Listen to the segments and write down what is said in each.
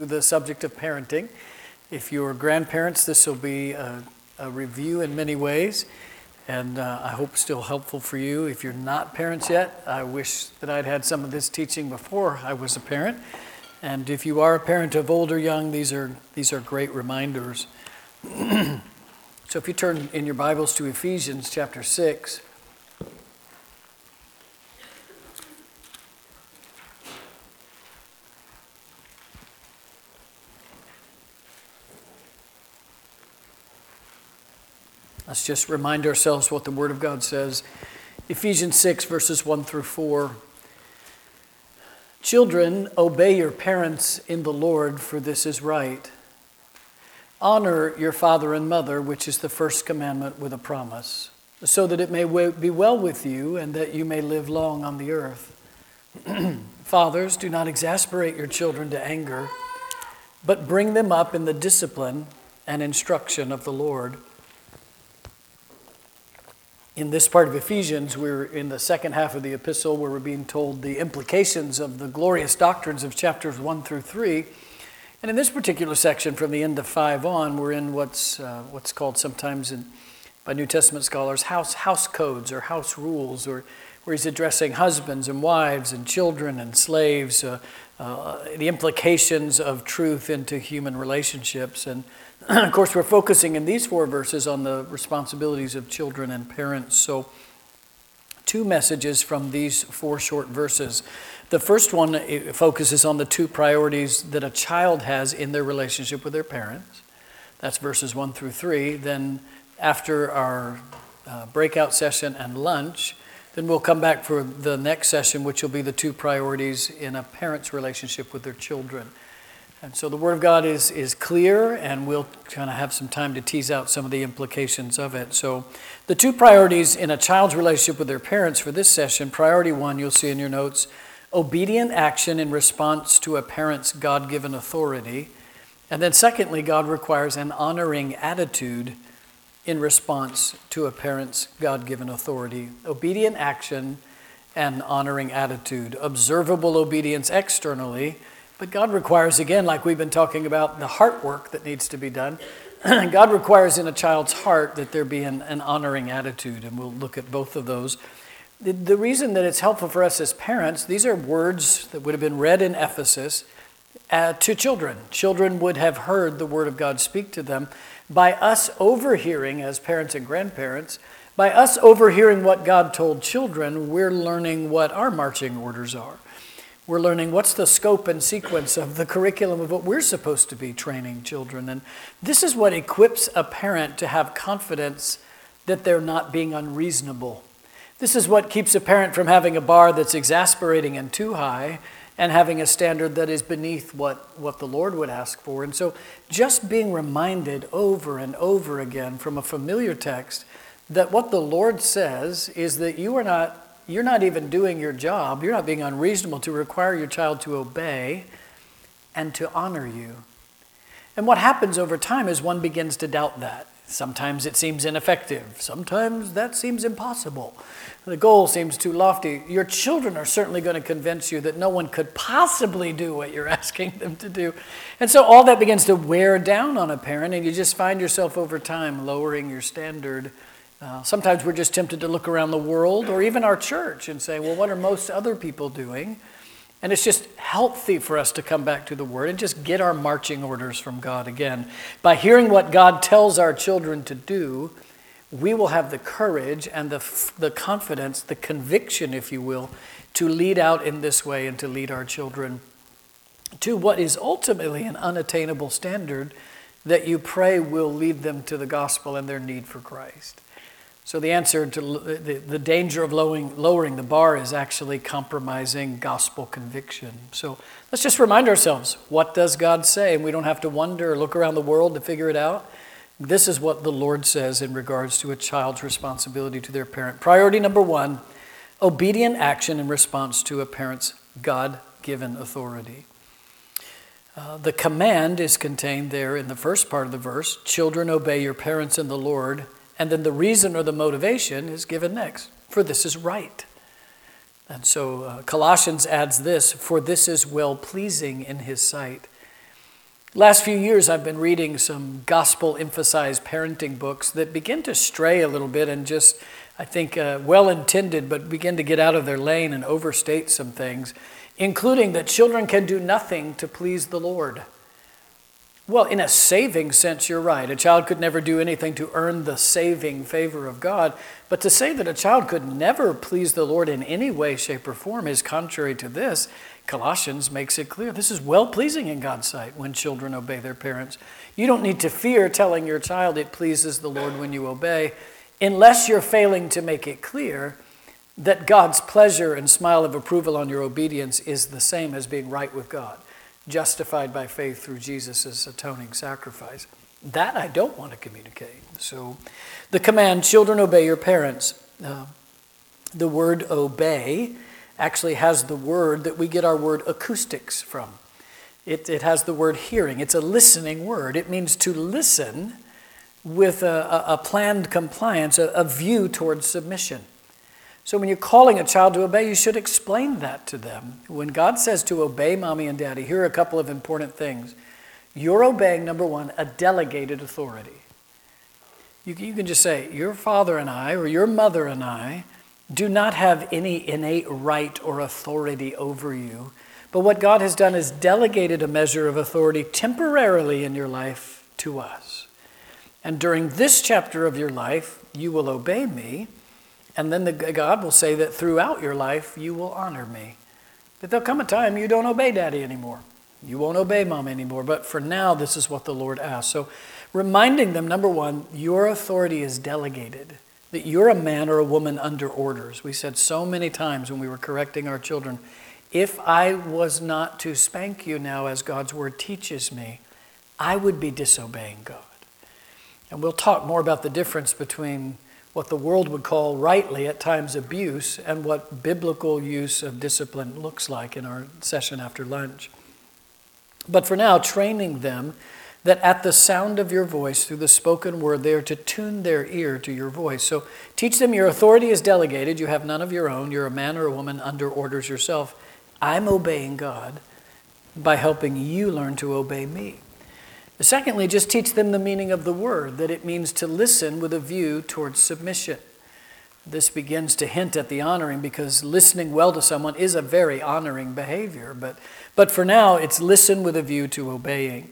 the subject of parenting. If you're grandparents, this will be a, a review in many ways, and uh, I hope still helpful for you. If you're not parents yet, I wish that I'd had some of this teaching before I was a parent. And if you are a parent of old or young, these are, these are great reminders. so if you turn in your Bibles to Ephesians chapter 6, just remind ourselves what the Word of God says. Ephesians 6, verses 1 through 4. Children, obey your parents in the Lord, for this is right. Honor your father and mother, which is the first commandment with a promise, so that it may be well with you and that you may live long on the earth. Fathers, do not exasperate your children to anger, but bring them up in the discipline and instruction of the Lord in this part of Ephesians, we're in the second half of the epistle where we're being told the implications of the glorious doctrines of chapters 1 through 3. And in this particular section, from the end of 5 on, we're in what's, uh, what's called sometimes in, by New Testament scholars house, house codes or house rules, or where he's addressing husbands and wives and children and slaves, uh, uh, the implications of truth into human relationships. And of course, we're focusing in these four verses on the responsibilities of children and parents. So, two messages from these four short verses. The first one focuses on the two priorities that a child has in their relationship with their parents. That's verses 1 through 3. Then, after our uh, breakout session and lunch, then we'll come back for the next session, which will be the two priorities in a parent's relationship with their children. And so the Word of God is, is clear, and we'll kind of have some time to tease out some of the implications of it. So, the two priorities in a child's relationship with their parents for this session priority one, you'll see in your notes obedient action in response to a parent's God given authority. And then, secondly, God requires an honoring attitude in response to a parent's God given authority. Obedient action and honoring attitude. Observable obedience externally but God requires, again, like we've been talking about, the heart work that needs to be done. God requires in a child's heart that there be an, an, honoring attitude, and we'll look at both of those. The, the reason that it's helpful for us as parents, these are words that would have been read in Ephesus uh, to children. Children would have heard the Word of God speak to them. By us overhearing, as parents and grandparents, by us overhearing what God told children, we're learning what our marching orders are we're learning what's the scope and sequence of the curriculum of what we're supposed to be training children. And this is what equips a parent to have confidence that they're not being unreasonable. This is what keeps a parent from having a bar that's exasperating and too high and having a standard that is beneath what, what the Lord would ask for. And so just being reminded over and over again from a familiar text that what the Lord says is that you are not you're not even doing your job. You're not being unreasonable to require your child to obey and to honor you. And what happens over time is one begins to doubt that. Sometimes it seems ineffective. Sometimes that seems impossible. The goal seems too lofty. Your children are certainly going to convince you that no one could possibly do what you're asking them to do. And so all that begins to wear down on a parent, and you just find yourself over time lowering your standard uh, sometimes we're just tempted to look around the world or even our church and say, well, what are most other people doing? And it's just healthy for us to come back to the Word and just get our marching orders from God again. By hearing what God tells our children to do, we will have the courage and the, the confidence, the conviction, if you will, to lead out in this way and to lead our children to what is ultimately an unattainable standard that you pray will lead them to the gospel and their need for Christ. So the answer to the, the danger of lowering, lowering the bar is actually compromising gospel conviction. So let's just remind ourselves what does God say? And we don't have to wonder or look around the world to figure it out. This is what the Lord says in regards to a child's responsibility to their parent. Priority number one obedient action in response to a parent's God given authority. Uh, the command is contained there in the first part of the verse Children, obey your parents in the Lord and then the reason or the motivation is given next for this is right. And so uh, Colossians adds this for this is well pleasing in his sight. Last few years, I've been reading some gospel emphasized parenting books that begin to stray a little bit and just, I think, uh, well intended, but begin to get out of their lane and overstate some things, including that children can do nothing to please the Lord. Well, in a saving sense, you're right. A child could never do anything to earn the saving favor of God. But to say that a child could never please the Lord in any way, shape, or form is contrary to this. Colossians makes it clear this is well pleasing in God's sight when children obey their parents. You don't need to fear telling your child it pleases the Lord when you obey, unless you're failing to make it clear that God's pleasure and smile of approval on your obedience is the same as being right with God, justified by faith through Jesus' atoning sacrifice. That I don't want to communicate. So, the command, children, obey your parents. Uh, the word obey actually has the word that we get our word acoustics from. It, it has the word hearing. It's a listening word. It means to listen with a, a, a planned compliance, a, a view towards submission. So when you're calling a child to obey, you should explain that to them. When God says to obey mommy and daddy, here are a couple of important things. You're obeying, number one, a delegated authority. You, you can just say, Your father and I, or your mother and I, do not have any innate right or authority over you. But what God has done is delegated a measure of authority temporarily in your life to us. And during this chapter of your life, you will obey me. And then the, God will say that throughout your life, you will honor me. But there'll come a time you don't obey daddy anymore. You won't obey mom anymore. But for now, this is what the Lord asks. So, reminding them number one, your authority is delegated that you're a man or a woman under orders. We said so many times when we were correcting our children, if I was not to spank you now as God's word teaches me, I would be disobeying God. And we'll talk more about the difference between what the world would call rightly at times abuse and what biblical use of discipline looks like in our session after lunch. But for now, training them that at the sound of your voice, through the spoken word, they are to tune their ear to your voice. So teach them your authority is delegated. You have none of your own. You're a man or a woman under orders yourself. I'm obeying God by helping you learn to obey me. Secondly, just teach them the meaning of the word, that it means to listen with a view towards submission. This begins to hint at the honoring because listening well to someone is a very honoring behavior. But, but for now, it's listen with a view to obeying.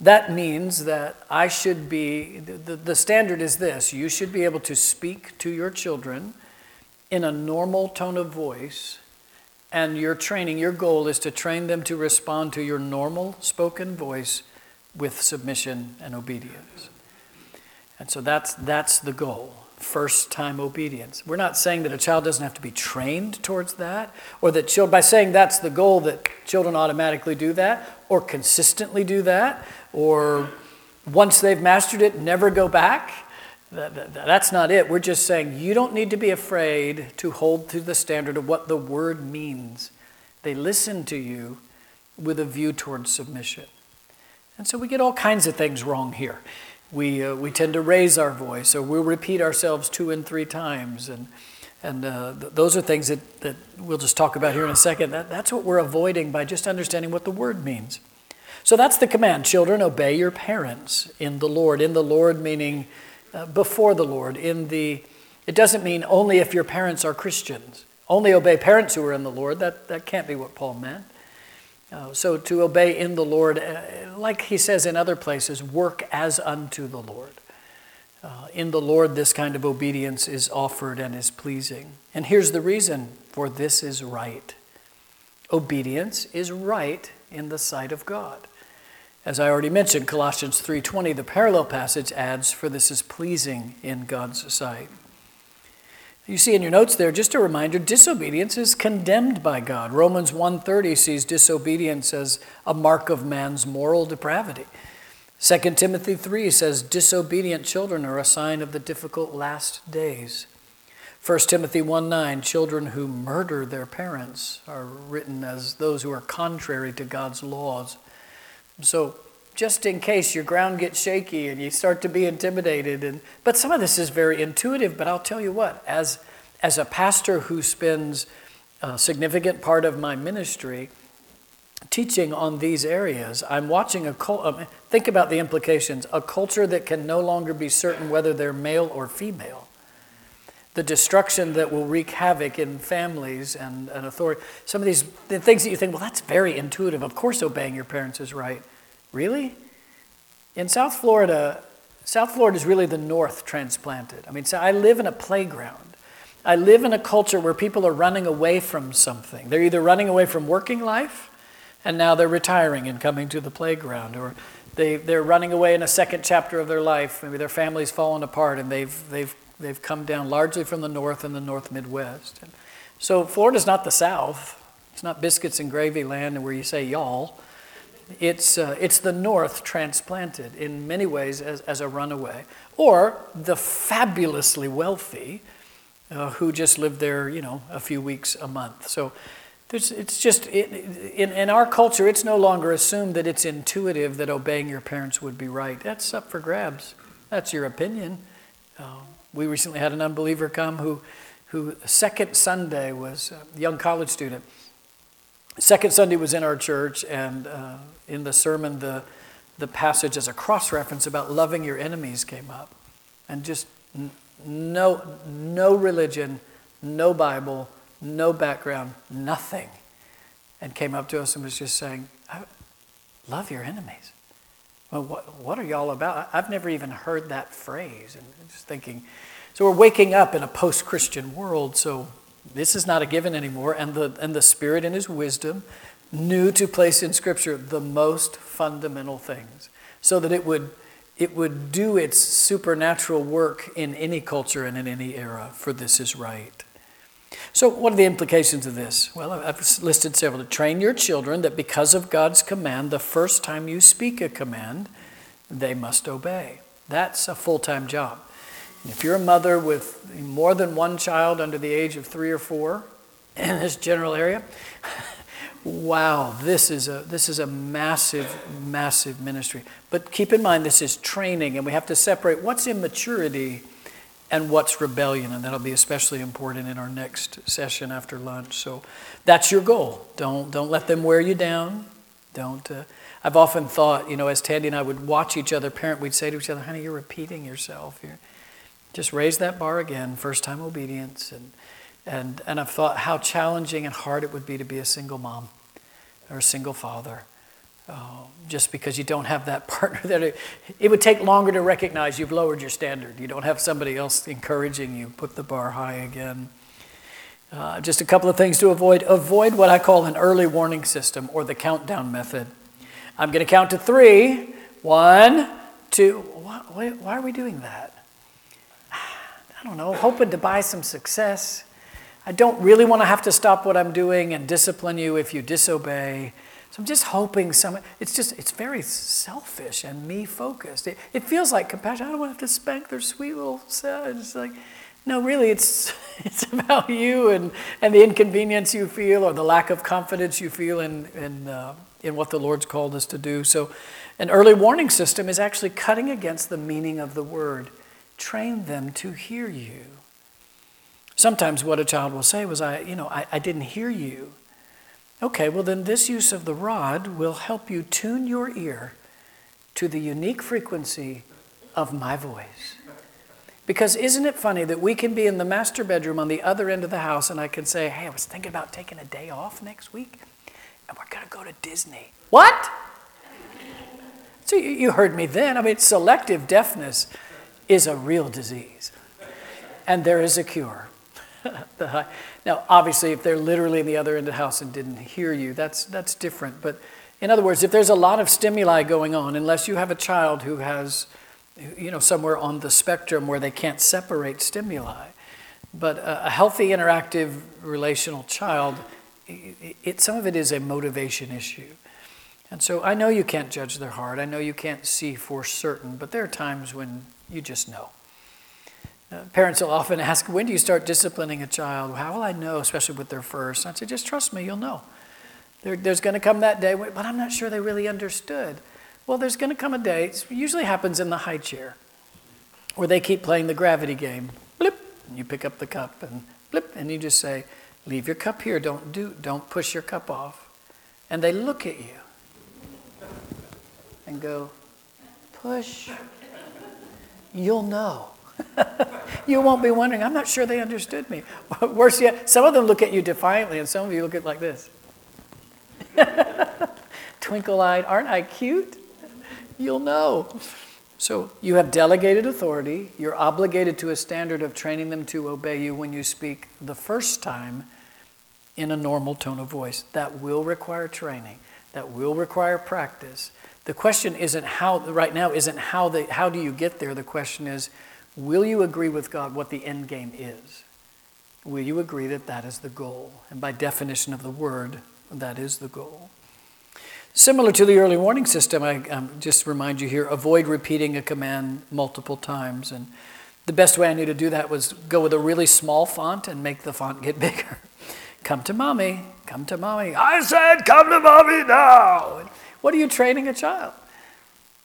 That means that I should be, the, the standard is this you should be able to speak to your children in a normal tone of voice, and your training, your goal is to train them to respond to your normal spoken voice with submission and obedience. And so that's, that's the goal first time obedience. We're not saying that a child doesn't have to be trained towards that, or that children, by saying that's the goal, that children automatically do that, or consistently do that, or once they've mastered it, never go back. That's not it. We're just saying you don't need to be afraid to hold to the standard of what the word means. They listen to you with a view towards submission. And so we get all kinds of things wrong here we, uh, we tend to raise our voice or we'll repeat ourselves two and three times. And, and uh, th- those are things that, that we'll just talk about here in a second. That, that's what we're avoiding by just understanding what the word means. So that's the command children, obey your parents in the Lord. In the Lord, meaning uh, before the Lord. In the, it doesn't mean only if your parents are Christians. Only obey parents who are in the Lord. That, that can't be what Paul meant. Uh, so to obey in the Lord, uh, like he says in other places, work as unto the Lord. Uh, in the Lord, this kind of obedience is offered and is pleasing. And here's the reason for this is right. Obedience is right in the sight of God. As I already mentioned, Colossians 3:20, the parallel passage adds, "For this is pleasing in God's sight." You see in your notes there, just a reminder, disobedience is condemned by God. Romans 1.30 sees disobedience as a mark of man's moral depravity. 2 Timothy 3 says disobedient children are a sign of the difficult last days. 1 Timothy 1.9, children who murder their parents are written as those who are contrary to God's laws. So just in case your ground gets shaky and you start to be intimidated. And, but some of this is very intuitive, but I'll tell you what, as, as a pastor who spends a significant part of my ministry teaching on these areas, I'm watching a culture, um, think about the implications, a culture that can no longer be certain whether they're male or female. The destruction that will wreak havoc in families and, and authority. Some of these the things that you think, well, that's very intuitive. Of course, obeying your parents is right. Really? In South Florida, South Florida is really the North transplanted. I mean, so I live in a playground. I live in a culture where people are running away from something. They're either running away from working life and now they're retiring and coming to the playground, or they, they're running away in a second chapter of their life. Maybe their family's fallen apart and they've, they've, they've come down largely from the north and the north Midwest. And so Florida's not the South. It's not biscuits and gravy land where you say y'all. It's, uh, it's the North transplanted in many ways as, as a runaway, or the fabulously wealthy uh, who just live there, you know, a few weeks a month. So there's, it's just, it, in, in our culture, it's no longer assumed that it's intuitive that obeying your parents would be right. That's up for grabs. That's your opinion. Uh, we recently had an unbeliever come who, who second Sunday was a young college student. Second Sunday was in our church, and uh, in the sermon, the, the passage as a cross reference about loving your enemies came up. And just n- no, no religion, no Bible, no background, nothing, and came up to us and was just saying, Love your enemies. Well, what, what are y'all about? I've never even heard that phrase. And just thinking, so we're waking up in a post Christian world, so this is not a given anymore. And the, and the Spirit, in His wisdom, knew to place in Scripture the most fundamental things so that it would, it would do its supernatural work in any culture and in any era, for this is right. So, what are the implications of this? Well, I've listed several. To train your children that because of God's command, the first time you speak a command, they must obey. That's a full time job. If you're a mother with more than one child under the age of three or four in this general area, wow, this is a this is a massive, massive ministry. But keep in mind this is training, and we have to separate what's immaturity and what's rebellion. And that'll be especially important in our next session after lunch. So that's your goal. Don't, don't let them wear you down. Don't. Uh, I've often thought, you know, as Tandy and I would watch each other parent, we'd say to each other, honey, you're repeating yourself. You're, just raise that bar again, first time obedience. And, and, and I've thought how challenging and hard it would be to be a single mom or a single father. Uh, just because you don't have that partner that it, it, would take longer to recognize you've lowered your standard you don't have somebody else encouraging you put the bar high again uh, just a couple of things to avoid avoid what i call an early warning system or the countdown method i'm going to count to three one two why, why are we doing that i don't know hoping to buy some success i don't really want to have to stop what i'm doing and discipline you if you disobey so I'm just hoping some, it's just, it's very selfish and me focused. It, it feels like compassion. I don't want to have to spank their sweet little self. It's like, no, really, it's, it's about you and, and the inconvenience you feel or the lack of confidence you feel in, in, uh, in what the Lord's called us to do. So an early warning system is actually cutting against the meaning of the word. Train them to hear you. Sometimes what a child will say was, I, you know, I, I didn't hear you. Okay, well, then this use of the rod will help you tune your ear to the unique frequency of my voice. Because isn't it funny that we can be in the master bedroom on the other end of the house and I can say, hey, I was thinking about taking a day off next week and we're going to go to Disney. What? So you heard me then. I mean, selective deafness is a real disease and there is a cure. now, obviously, if they're literally in the other end of the house and didn't hear you, that's, that's different. But in other words, if there's a lot of stimuli going on, unless you have a child who has, you know, somewhere on the spectrum where they can't separate stimuli, but a, healthy, interactive, relational child, it, it, some of it is a motivation issue. And so I know you can't judge their heart. I know you can't see for certain, but there are times when you just know. Uh, parents will often ask, When do you start disciplining a child? How will I know, especially with their first? I say, Just trust me, you'll know. There, there's going to come that day, but I'm not sure they really understood. Well, there's going to come a day, it usually happens in the high chair, where they keep playing the gravity game. Blip, and you pick up the cup, and blip, and you just say, Leave your cup here. Don't, do, don't push your cup off. and they look at you and go, push, you'll know. you won't be wondering, I'm not sure they understood me. Worse yet, some of them look at you defiantly, and some of you look at like this. Twinkle eyed, aren't I cute? You'll know. So you have delegated authority. You're obligated to a standard of training them to obey you when you speak the first time in a normal tone of voice. That will require training. That will require practice. The question isn't how right now isn't how the how do you get there? The question is, will you agree with God what the end game is? Will you agree that that is the goal? And by definition of the word, that is the goal. Similar to the early warning system, I um, just remind you here avoid repeating a command multiple times. And the best way I knew to do that was go with a really small font and make the font get bigger. come to mommy, come to mommy. I said, come to mommy now. What are you training a child?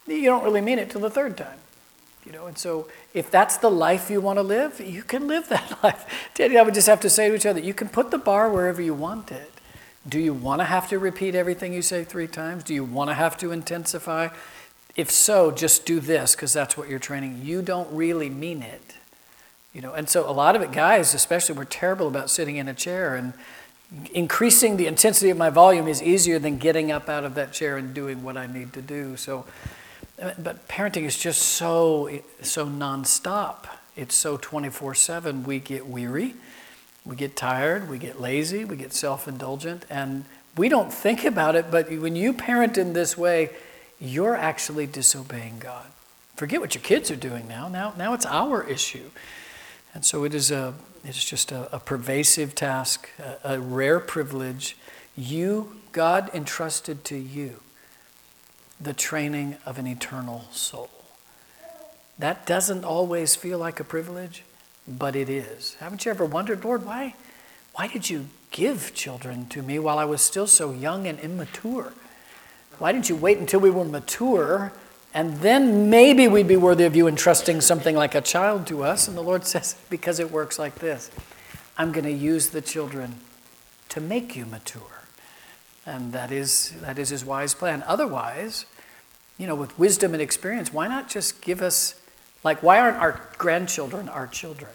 You don't really mean it till the third time. You know, and so if that's the life you want to live, you can live that life. Teddy, I would just have to say to each other, you can put the bar wherever you want it. Do you want to have to repeat everything you say three times? Do you want to have to intensify? If so, just do this because that's what you're training. You don't really mean it. You know, and so a lot of it, guys, especially, we're terrible about sitting in a chair and increasing the intensity of my volume is easier than getting up out of that chair and doing what I need to do. So, uh, but parenting is just so so nonstop. It's so 24/7. We get weary we get tired, we get lazy, we get self indulgent, and we don't think about it, but when you parent in this way, you're actually disobeying God. Forget what your kids are doing now. Now, now it's our issue. And so it is a, it's just a, a pervasive task, a, a rare privilege. You, God entrusted to you the training of an eternal soul. That doesn't always feel like a privilege but it is. Haven't you ever wondered, Lord, why, why did you give children to me while I was still so young and immature? Why didn't you wait until we were mature and then maybe we'd be worthy of you entrusting something like a child to us? And the Lord says, because it works like this I'm going to use the children to make you mature. And that is, that is his wise plan. Otherwise, you know, with wisdom and experience, why not just give us like, why aren't our grandchildren our children?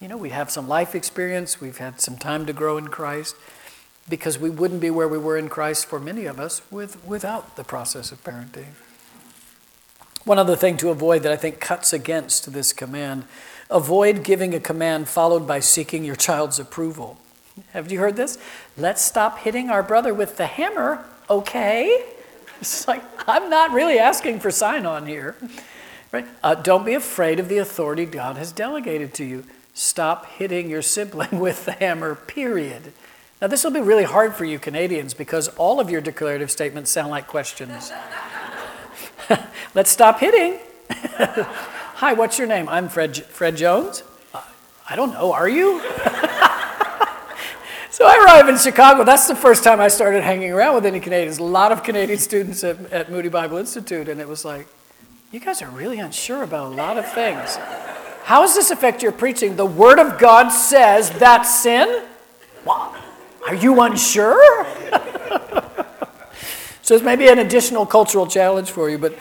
You know, we have some life experience, we've had some time to grow in Christ, because we wouldn't be where we were in Christ for many of us with, without the process of parenting. One other thing to avoid that I think cuts against this command avoid giving a command followed by seeking your child's approval. Have you heard this? Let's stop hitting our brother with the hammer, okay? It's like, I'm not really asking for sign on here. Right? Uh, don't be afraid of the authority God has delegated to you. Stop hitting your sibling with the hammer, period. Now, this will be really hard for you Canadians because all of your declarative statements sound like questions. Let's stop hitting. Hi, what's your name? I'm Fred, Fred Jones. Uh, I don't know, are you? so I arrive in Chicago. That's the first time I started hanging around with any Canadians. A lot of Canadian students at, at Moody Bible Institute, and it was like, you guys are really unsure about a lot of things. How does this affect your preaching? The Word of God says that's sin? Well, are you unsure? So it's maybe an additional cultural challenge for you, but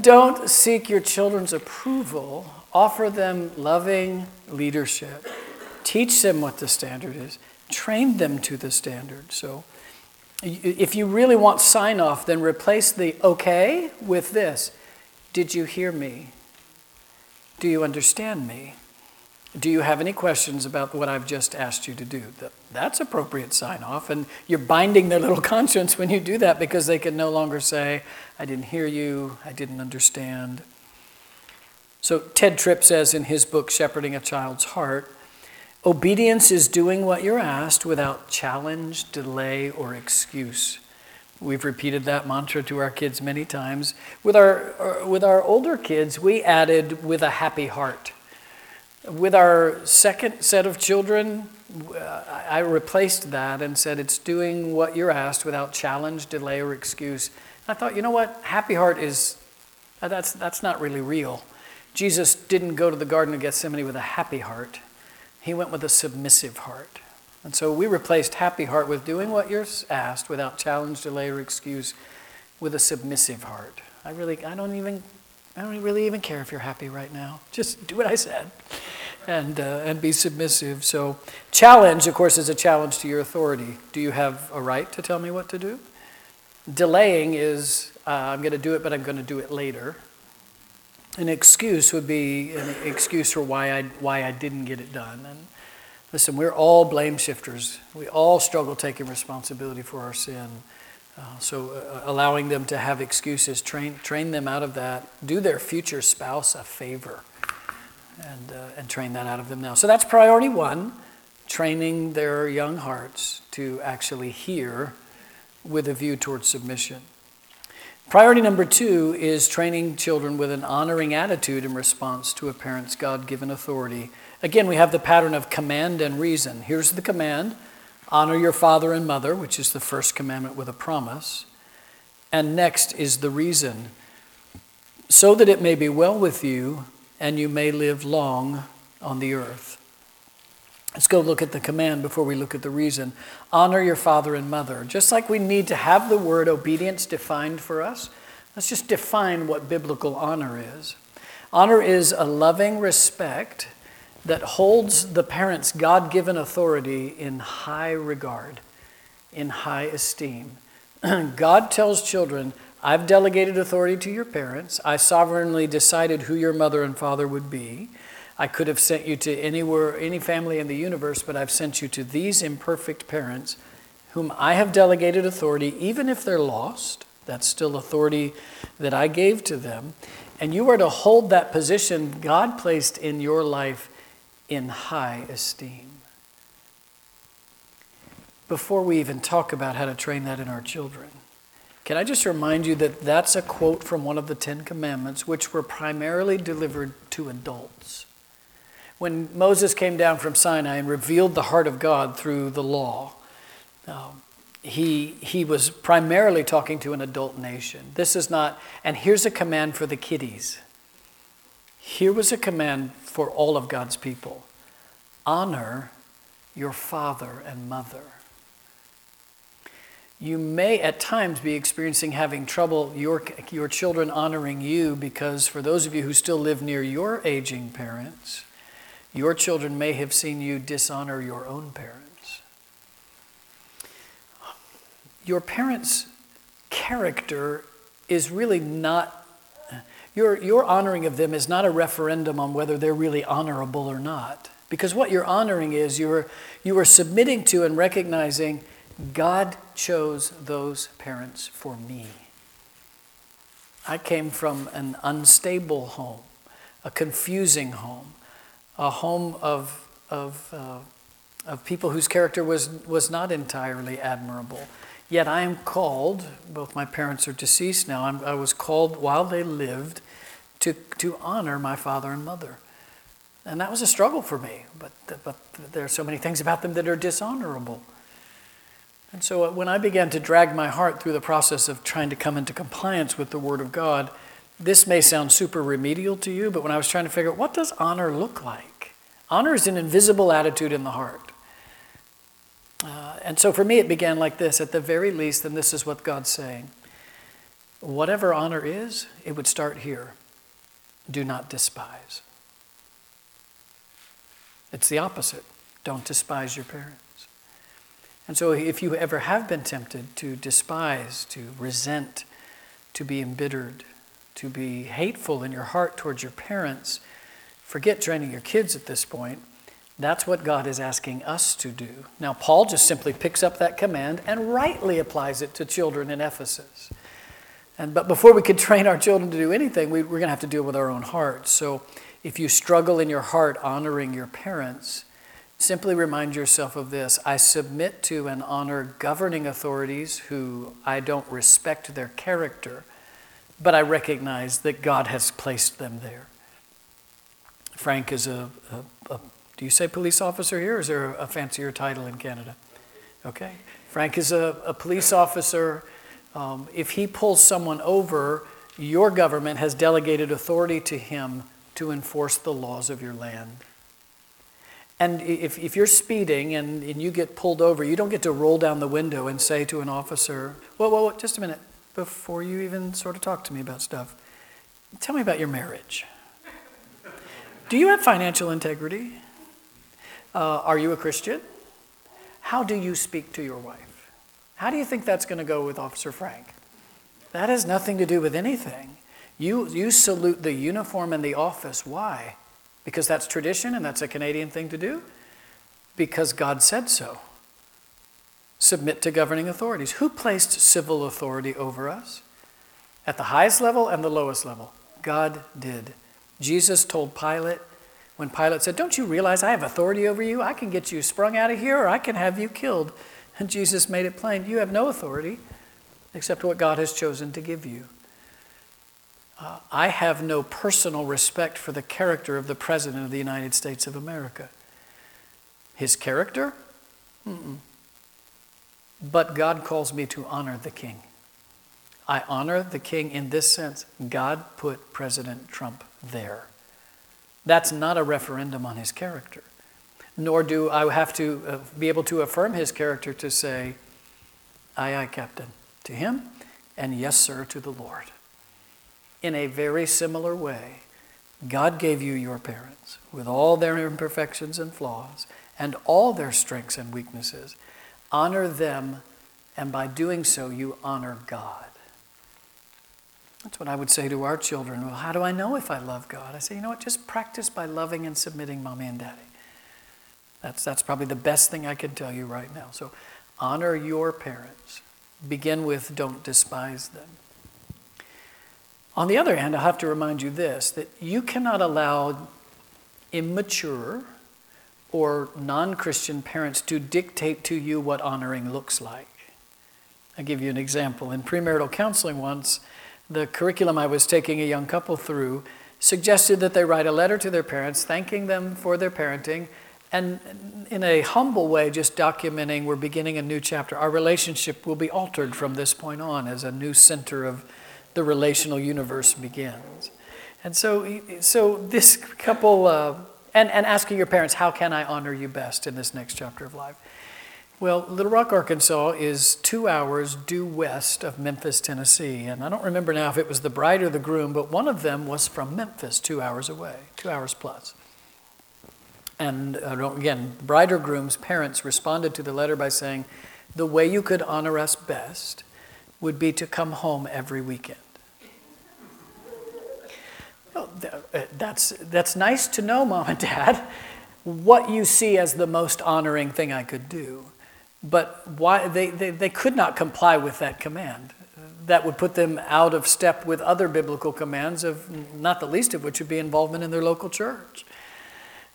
don't seek your children's approval. Offer them loving leadership. Teach them what the standard is. Train them to the standard. So if you really want sign off, then replace the okay with this Did you hear me? Do you understand me? Do you have any questions about what I've just asked you to do? That's appropriate sign off. And you're binding their little conscience when you do that because they can no longer say, I didn't hear you, I didn't understand. So Tedd Tripp says in his book, Shepherding a Child's Heart, Obedience is doing what you're asked without challenge, delay, or excuse. We've repeated that mantra to our kids many times. With our, uh, with our older kids, we added with a happy heart. With our second set of children, uh, I replaced that and said it's doing what you're asked without challenge, delay, or excuse. I thought, you know what? Happy heart is, uh, that's, that's not really real. Jesus didn't go to the Garden of Gethsemane with a happy heart. He went with a submissive heart. And so we replaced happy heart with doing what you're asked without challenge, delay, or excuse with a submissive heart. I really, I don't even, I don't really even care if you're happy right now. Just do what I said and, uh, and be submissive. So, challenge, of course, is a challenge to your authority. Do you have a right to tell me what to do? Delaying is, uh, I'm going to do it, but I'm going to do it later. An excuse would be an excuse for why I, why I didn't get it done. And listen, we're all blame shifters. We all struggle taking responsibility for our sin. Uh, so, uh, allowing them to have excuses, train, train them out of that. Do their future spouse a favor and, uh, and train that out of them now. So, that's priority one training their young hearts to actually hear with a view towards submission. Priority number two is training children with an honoring attitude in response to a parent's God given authority. Again, we have the pattern of command and reason. Here's the command honor your father and mother, which is the first commandment with a promise. And next is the reason so that it may be well with you and you may live long on the earth. Let's go look at the command before we look at the reason. Honor your father and mother. Just like we need to have the word obedience defined for us, let's just define what biblical honor is. Honor is a loving respect that holds the parent's God given authority in high regard, in high esteem. God tells children, I've delegated authority to your parents. I sovereignly decided who your mother and father would be. I could have sent you to anywhere, any family in the universe, but I've sent you to these imperfect parents whom I have delegated authority, even if they're lost. That's still authority that I gave to them. And you are to hold that position God placed in your life in high esteem. Before we even talk about how to train that in our children, can I just remind you that that's a quote from one of the Ten Commandments, which were primarily delivered to adults when Moses came down from Sinai and revealed the heart of God through the law, um, he, he was primarily talking to an adult nation. This is not, and here's a command for the kiddies. Here was a command for all of God's people honor your father and mother. You may at times be experiencing having trouble your, your children honoring you because for those of you who still live near your aging parents, your children may have seen you dishonor your own parents. Your parents' character is really not, your, your honoring of them is not a referendum on whether they're really honorable or not. Because what you're honoring is you're, you are submitting to and recognizing God chose those parents for me. I came from an unstable home, a confusing home a home of, of, uh, of people whose character was, was not entirely admirable. Yet I am called, both my parents are deceased now, I'm, i was called while they lived to, to honor my father and mother. And that was a struggle for me, but, but there are so many things about them that are dishonorable. And so uh, when I began to drag my heart through the process of trying to come into compliance with the Word of God, this may sound super remedial to you, but when I was trying to figure out what does honor look like? Honor is an invisible attitude in the heart. Uh, and so for me, it began like this at the very least, and this is what God's saying whatever honor is, it would start here. Do not despise. It's the opposite. Don't despise your parents. And so if you ever have been tempted to despise, to resent, to be embittered, to be hateful in your heart towards your parents, forget training your kids at this point. That's what God is asking us to do. Now, Paul just simply picks up that command and rightly applies it to children in Ephesus. And, but before we could train our children to do anything, we, we're going to have to deal with our own hearts. So if you struggle in your heart honoring your parents, simply remind yourself of this I submit to and honor governing authorities who I don't respect their character, but I recognize that God has placed them there. Frank is a, a, a, do you say police officer here, is there a fancier title in Canada? Okay. Frank is a, a police officer. Um, if he pulls someone over, your government has delegated authority to him to enforce the laws of your land. And if, if you're speeding and, and you get pulled over, you don't get to roll down the window and say to an officer, whoa, whoa, whoa, just a minute, before you even sort of talk to me about stuff, tell me about your marriage. Do you have financial integrity? Uh, are you a Christian? How do you speak to your wife? How do you think that's going to go with Officer Frank? That has nothing to do with anything. You, you salute the uniform and the office. Why? Because that's tradition and that's a Canadian thing to do? Because God said so. Submit to governing authorities. Who placed civil authority over us? At the highest level and the lowest level. God did. Jesus told Pilate, when Pilate said, Don't you realize I have authority over you? I can get you sprung out of here or I can have you killed. And Jesus made it plain you have no authority except what God has chosen to give you. Uh, I have no personal respect for the character of the President of the United States of America. His character? Mm-mm. But God calls me to honor the King. I honor the King in this sense God put President Trump there. That's not a referendum on his character. Nor do I have to uh, be able to affirm his character to say, Aye, aye, Captain, to him, and yes, sir, to the Lord in a very similar way, God gave you your parents with all their imperfections and flaws and all their strengths and weaknesses. Honor them, and by doing so, you honor God. That's what I would say to our children. Well, how do I know if I love God? I say, you know what? Just practice by loving and submitting mommy and daddy. That's, that's probably the best thing I can tell you right now. So honor your parents. Begin with don't despise them. On the other hand, I have to remind you this that you cannot allow immature or non Christian parents to dictate to you what honoring looks like. I'll give you an example. In premarital counseling, once, the curriculum I was taking a young couple through suggested that they write a letter to their parents thanking them for their parenting and in a humble way just documenting we're beginning a new chapter our relationship will be altered from this point on as a new center of the relational universe begins. And so, so this couple, uh, and, and asking your parents, how can I honor you best in this next chapter of life? Well, Little Rock, Arkansas is two hours due west of Memphis, Tennessee. And I don't remember now if it was the bride or the groom, but one of them was from Memphis, two hours away, two hours plus. And uh, again, bride or groom's parents responded to the letter by saying, The way you could honor us best would be to come home every weekend. Uh, that's, that's nice to know, mom and dad, what you see as the most honoring thing I could do. But why, they, they, they could not comply with that command. That would put them out of step with other biblical commands, of not the least of which would be involvement in their local church.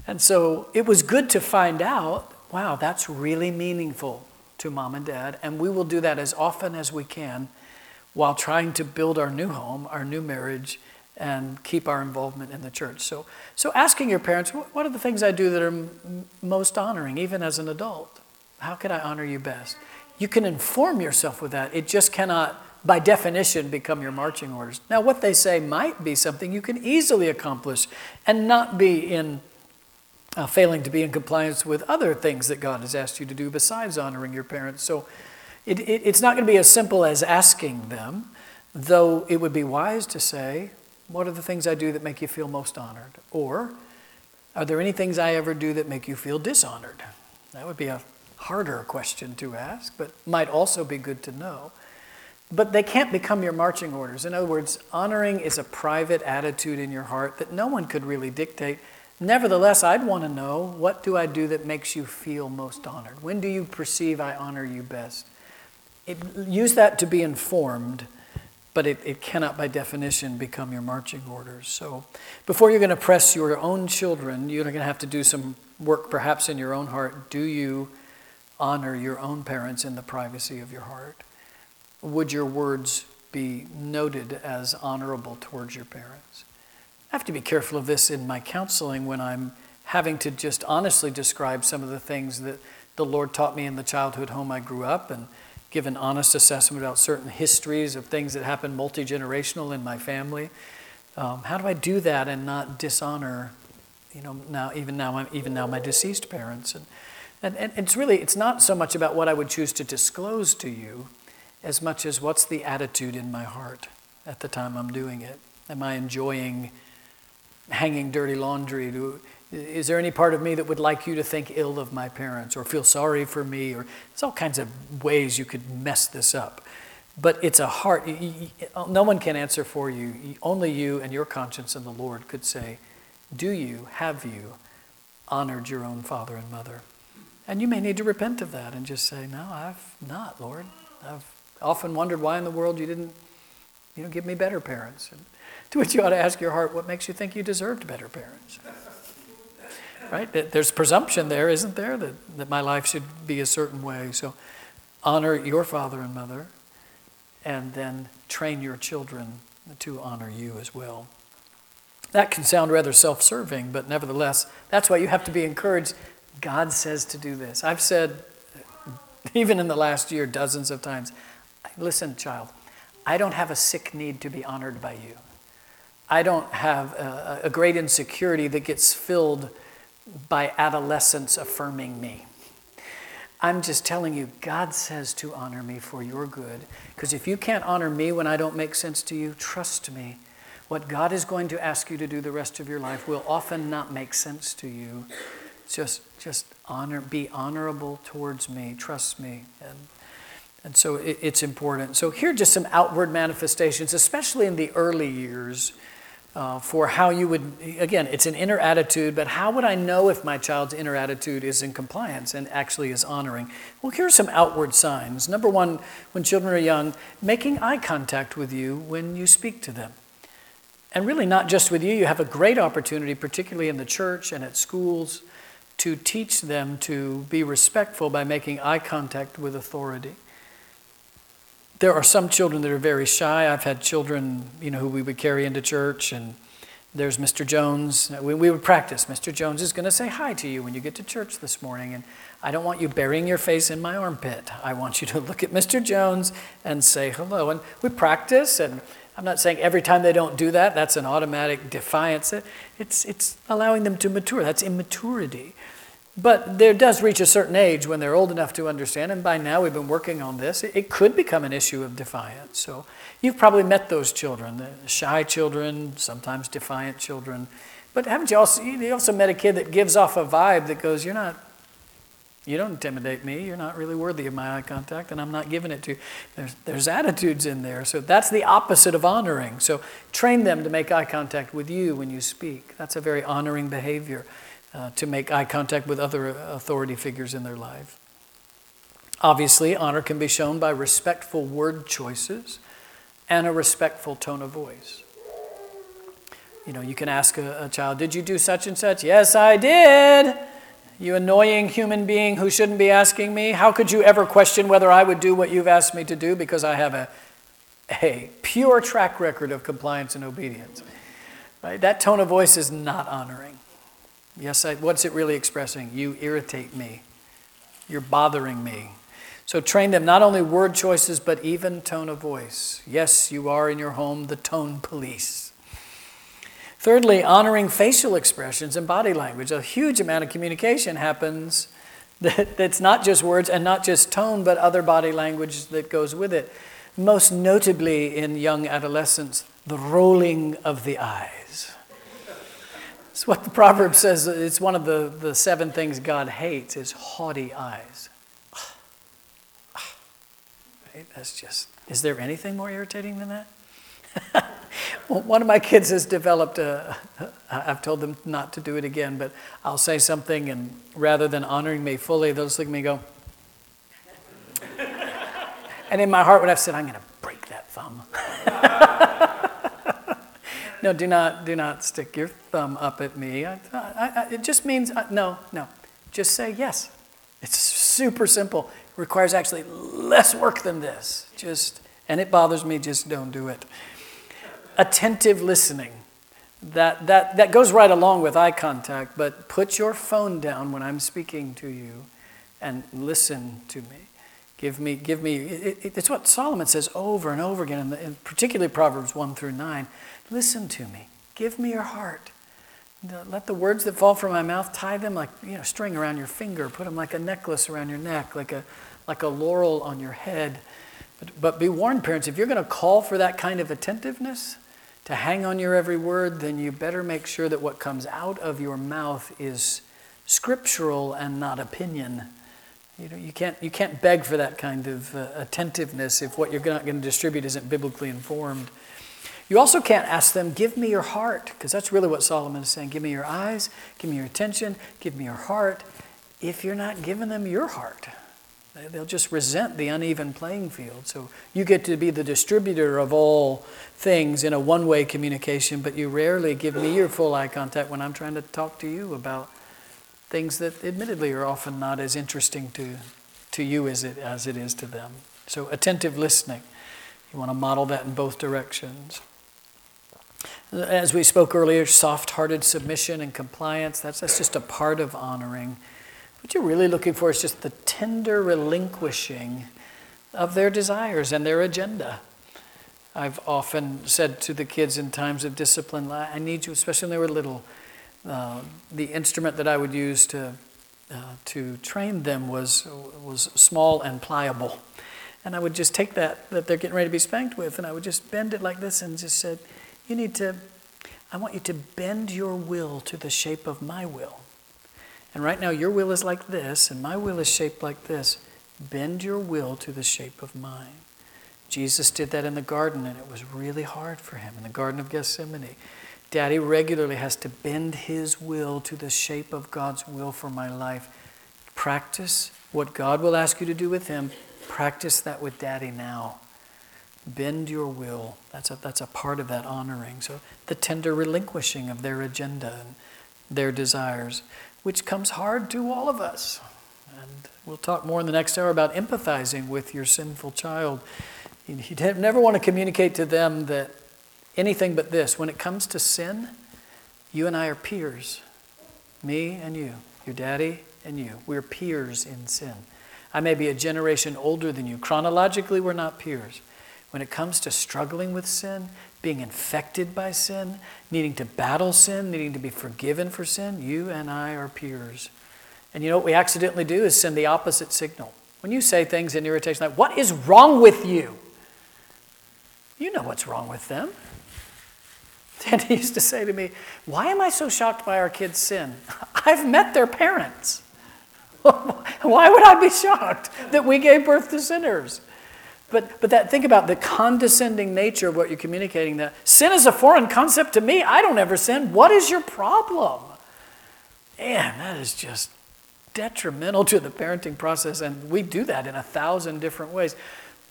And so it was good to find out wow, that's really meaningful to mom and dad, and we will do that as often as we can while trying to build our new home, our new marriage, and keep our involvement in the church. So, so asking your parents, what are the things I do that are m- most honoring, even as an adult? How can I honor you best? You can inform yourself with that. It just cannot, by definition, become your marching orders. Now, what they say might be something you can easily accomplish and not be in uh, failing to be in compliance with other things that God has asked you to do besides honoring your parents. So it, it, it's not going to be as simple as asking them, though it would be wise to say, What are the things I do that make you feel most honored? Or, Are there any things I ever do that make you feel dishonored? That would be a harder question to ask, but might also be good to know. But they can't become your marching orders. In other words, honoring is a private attitude in your heart that no one could really dictate. Nevertheless, I'd want to know what do I do that makes you feel most honored? When do you perceive I honor you best? It, use that to be informed, but it, it cannot, by definition, become your marching orders. So, before you're going to press your own children, you're going to have to do some work perhaps in your own heart. Do you honor your own parents in the privacy of your heart? Would your words be noted as honorable towards your parents? I have to be careful of this in my counseling when I'm having to just honestly describe some of the things that the Lord taught me in the childhood home I grew up and give an honest assessment about certain histories of things that happened multi generational in my family. Um, how do I do that and not dishonor you know, now even now, even now, my deceased parents, and, and and it's really it's not so much about what I would choose to disclose to you, as much as what's the attitude in my heart at the time I'm doing it. Am I enjoying hanging dirty laundry? Do, is there any part of me that would like you to think ill of my parents or feel sorry for me? Or there's all kinds of ways you could mess this up. But it's a heart. No one can answer for you. Only you and your conscience and the Lord could say, Do you, have you honored your own father and mother? And you may need to repent of that and just say, No, I've not, Lord. I've often wondered why in the world you didn't you know, give me better parents. And to which you ought to ask your heart, what makes you think you deserved better parents? right? There's presumption there, isn't there, that, that my life should be a certain way. So honor your father and mother, and then train your children to honor you as well. That can sound rather self serving, but nevertheless, that's why you have to be encouraged. God says to do this. I've said, even in the last year, dozens of times, listen, child, I don't have a sick need to be honored by you. I don't have a, a great insecurity that gets filled by adolescence affirming me. I'm just telling you, God says to honor me for your good. Because if you can't honor me when I don't make sense to you, trust me. What God is going to ask you to do the rest of your life will often not make sense to you. Just, just honor, be honorable towards me. Trust me. And, and so it, it's important. So here are just some outward manifestations, especially in the early years uh, for how you would, again, it's an inner attitude, but how would I know if my child's inner attitude is in compliance and actually is honoring? Well, here are some outward signs. Number one, when children are young, making eye contact with you when you speak to them. And really, not just with you, you have a great opportunity, particularly in the church and at schools, to teach them to be respectful by making eye contact with authority there are some children that are very shy. I've had children, you know, who we would carry into church, and there's Mr. Jones. We, we would practice. Mr. Jones is going to say hi to you when you get to church this morning, and I don't want you burying your face in my armpit. I want you to look at Mr. Jones and say hello. And we practice, and I'm not saying every time they don't do that, that's an automatic defiance. It's, it's allowing them to mature. That's immaturity. But there does reach a certain age when they're old enough to understand, and by now we've been working on this. It, could become an issue of defiance. So you've probably met those children, the shy children, sometimes defiant children. But haven't you also, you also met a kid that gives off a vibe that goes, You're not, you don't intimidate me. You're not really worthy of my eye contact, and I'm not giving it to you. There's, there's attitudes in there. So that's the opposite of honoring. So train them to make eye contact with you when you speak. That's a very honoring behavior uh, to make eye contact with other authority figures in their life. Obviously, honor can be shown by respectful word choices and a respectful tone of voice. You know, you can ask a, a child, Did you do such and such? Yes, I did. You annoying human being who shouldn't be asking me, how could you ever question whether I would do what you've asked me to do because I have a, a pure track record of compliance and obedience? Right? That tone of voice is not honoring. Yes, I, what's it really expressing? You irritate me. You're bothering me. So train them not only word choices, but even tone of voice. Yes, you are in your home the tone police. Thirdly, honoring facial expressions and body language. A huge amount of communication happens that, that's not just words and not just tone, but other body language that goes with it. Most notably in young adolescents, the rolling of the eyes. It's what the proverb says. It's one of the, the seven things God hates is haughty eyes. Right? That's just, is there anything more irritating than that? well, one of my kids has developed a, I've told them not to do it again, but I'll say something and rather than honoring me fully, they'll just look at me and go, and in my heart when I've said, I'm going to break that thumb. No, do not, do not stick your thumb up at me. I, I, I, it just means, uh, no, no. Just say yes. It's super simple. It requires actually less work than this. Just, and it bothers me, just don't do it. Attentive listening. That, that, that goes right along with eye contact, but put your phone down when I'm speaking to you and listen to me. Give me, give me, it, it, it's what Solomon says over and over again, in, the, in particularly Proverbs 1 through 9. Listen to me. Give me your heart. Let the words that fall from my mouth tie them like you know string around your finger. Put them like a necklace around your neck, like a like a laurel on your head. But, but be warned, parents, if you're going to call for that kind of attentiveness, to hang on your every word, then you better make sure that what comes out of your mouth is scriptural and not opinion. You, know, you, can't, you can't beg for that kind of uh, attentiveness if what you're not going to distribute isn't biblically informed. You also can't ask them, Give me your heart, because that's really what Solomon is saying. Give me your eyes, give me your attention, give me your heart, if you're not giving them your heart. They'll just resent the uneven playing field. So you get to be the distributor of all things in a one way communication, but you rarely give me your full eye contact when I'm trying to talk to you about things that admittedly are often not as interesting to, to you as it, as it is to them. So attentive listening. You want to model that in both directions. As we spoke earlier, soft hearted submission and compliance, that's, that's just a part of honoring. What you're really looking for is just the tender relinquishing of their desires and their agenda. I've often said to the kids in times of discipline, I need you, especially when they were little. Uh, the instrument that I would use to, uh, to train them was, was small and pliable. And I would just take that that they're getting ready to be spanked with, and I would just bend it like this and just said, You need to, I want you to bend your will to the shape of my will. And right now, your will is like this, and my will is shaped like this. Bend your will to the shape of mine. Jesus did that in the garden, and it was really hard for him in the Garden of Gethsemane. Daddy regularly has to bend his will to the shape of God's will for my life. Practice what God will ask you to do with him. Practice that with Daddy now. Bend your will. That's a, that's a part of that honoring. So, the tender relinquishing of their agenda and their desires which comes hard to all of us. And we'll talk more in the next hour about empathizing with your sinful child. You never want to communicate to them that anything but this. When it comes to sin, you and I are peers. Me and you, your daddy and you. We're peers in sin. I may be a generation older than you. Chronologically, we're not peers. When it comes to struggling with sin, being infected by sin, needing to battle sin, needing to be forgiven for sin, you and I are peers. And you know what we accidentally do is send the opposite signal. When you say things in irritation like, What is wrong with you? You know what's wrong with them. Danny used to say to me, Why am I so shocked by our kids' sin? I've met their parents. Why would I be shocked that we gave birth to sinners? But, but that, think about the condescending nature of what you're communicating that sin is a foreign concept to me. I don't ever sin. What is your problem? Man, that is just detrimental to the parenting process. And we do that in a thousand different ways.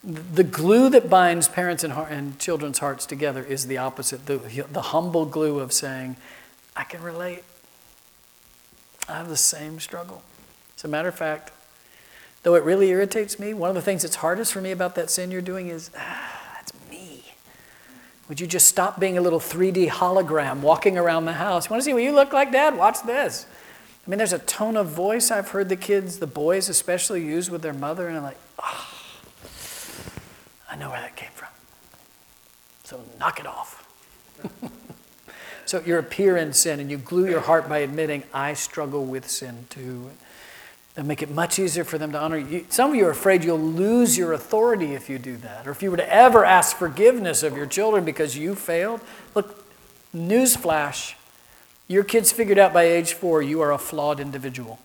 The glue that binds parents and, heart, and children's hearts together is the opposite the, the humble glue of saying, I can relate. I have the same struggle. As a matter of fact, Though it really irritates me, one of the things that's hardest for me about that sin you're doing is, ah, that's me. Would you just stop being a little 3D hologram walking around the house? You want to see what you look like, Dad? Watch this. I mean, there's a tone of voice I've heard the kids, the boys especially, use with their mother, and I'm like, oh, I know where that came from. So knock it off. so you're a peer in sin, and you glue your heart by admitting, I struggle with sin too. It'll make it much easier for them to honor you. Some of you are afraid you'll lose your authority if you do that, or if you were to ever ask forgiveness of your children because you failed. Look, newsflash your kids figured out by age four you are a flawed individual.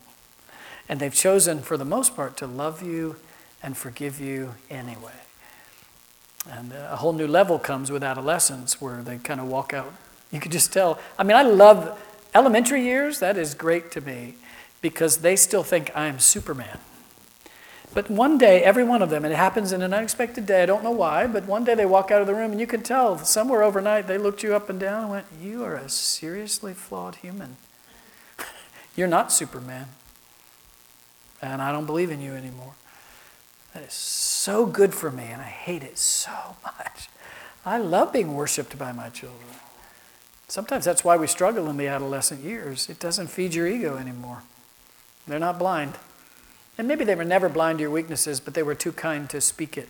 And they've chosen, for the most part, to love you and forgive you anyway. And a whole new level comes with adolescence where they kind of walk out. You could just tell. I mean, I love elementary years, that is great to me because they still think I'm Superman. But one day, every one of them, and it happens in an unexpected day, I don't know why, but one day they walk out of the room and you can tell somewhere overnight they looked you up and down and went, You are a seriously flawed human. You're not Superman. And I don't believe in you anymore. That is so good for me, and I hate it so much. I love being worshiped by my children. Sometimes that's why we struggle in the adolescent years. It doesn't feed your ego anymore. They're not blind. And maybe they were never blind to your weaknesses, but they were too kind to speak it.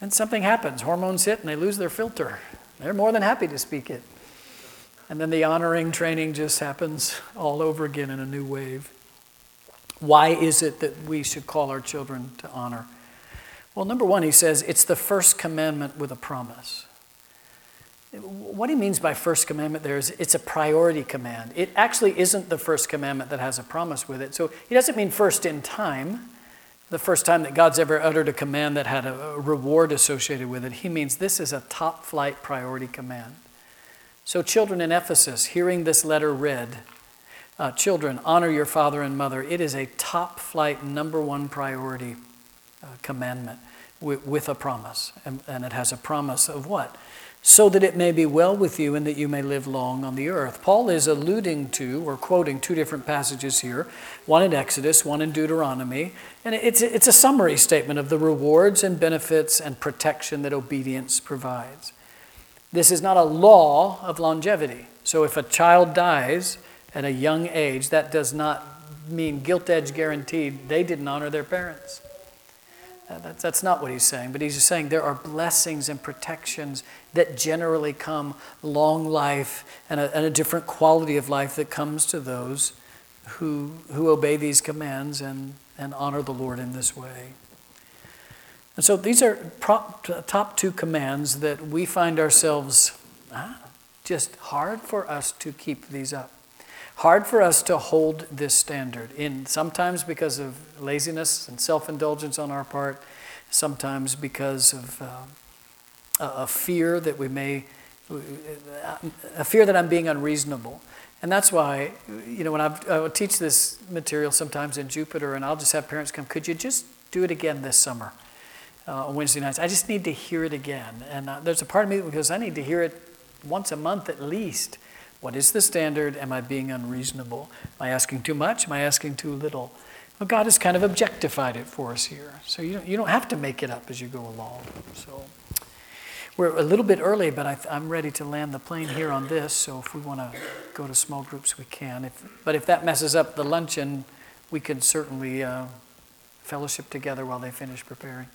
And something happens. Hormones hit and they lose their filter. They're more than happy to speak it. And then the honoring training just happens all over again in a new wave. Why is it that we should call our children to honor? Well, number one, he says it's the first commandment with a promise. What he means by first commandment there is it's a priority command. It actually isn't the first commandment that has a promise with it. So he doesn't mean first in time, the first time that God's ever uttered a command that had a reward associated with it. He means this is a top flight priority command. So, children in Ephesus, hearing this letter read, uh, children, honor your father and mother. It is a top flight, number one priority uh, commandment with, with, a promise. And, and it has a promise of what? So that it may be well with you and that you may live long on the earth. Paul is alluding to or quoting two different passages here one in Exodus, one in Deuteronomy. And it's, it's a summary statement of the rewards and benefits and protection that obedience provides. This is not a law of longevity. So if a child dies, at a young age, that does not mean gilt edge guaranteed they didn't honor their parents. Uh, that's, that's not what he's saying, but he's just saying there are blessings and protections that generally come, long life, and a, and a different quality of life that comes to those who, who obey these commands and, and honor the Lord in this way. And so these are prop, top two commands that we find ourselves ah, just hard for us to keep these up hard for us to hold this standard in sometimes because of laziness and self-indulgence on our part sometimes because of uh, a fear that we may a fear that i'm being unreasonable. And that's why you know when I've, i teach this material sometimes in jupiter and i'll just have parents come could you just do it again this summer uh, on wednesday nights? I just need to hear it again. And uh, there's a part of me because i need to hear it once a month at least what is the standard? Am I being unreasonable? Am I asking too much? Am I asking too little? Well, God has kind of objectified it for us here. So you don't, you don't have to make it up as you go along. So we're a little bit early, but I, am ready to land the plane here on this. So if we want to go to small groups, we can. If, but if that messes up the luncheon, we can certainly uh, fellowship together while they finish preparing.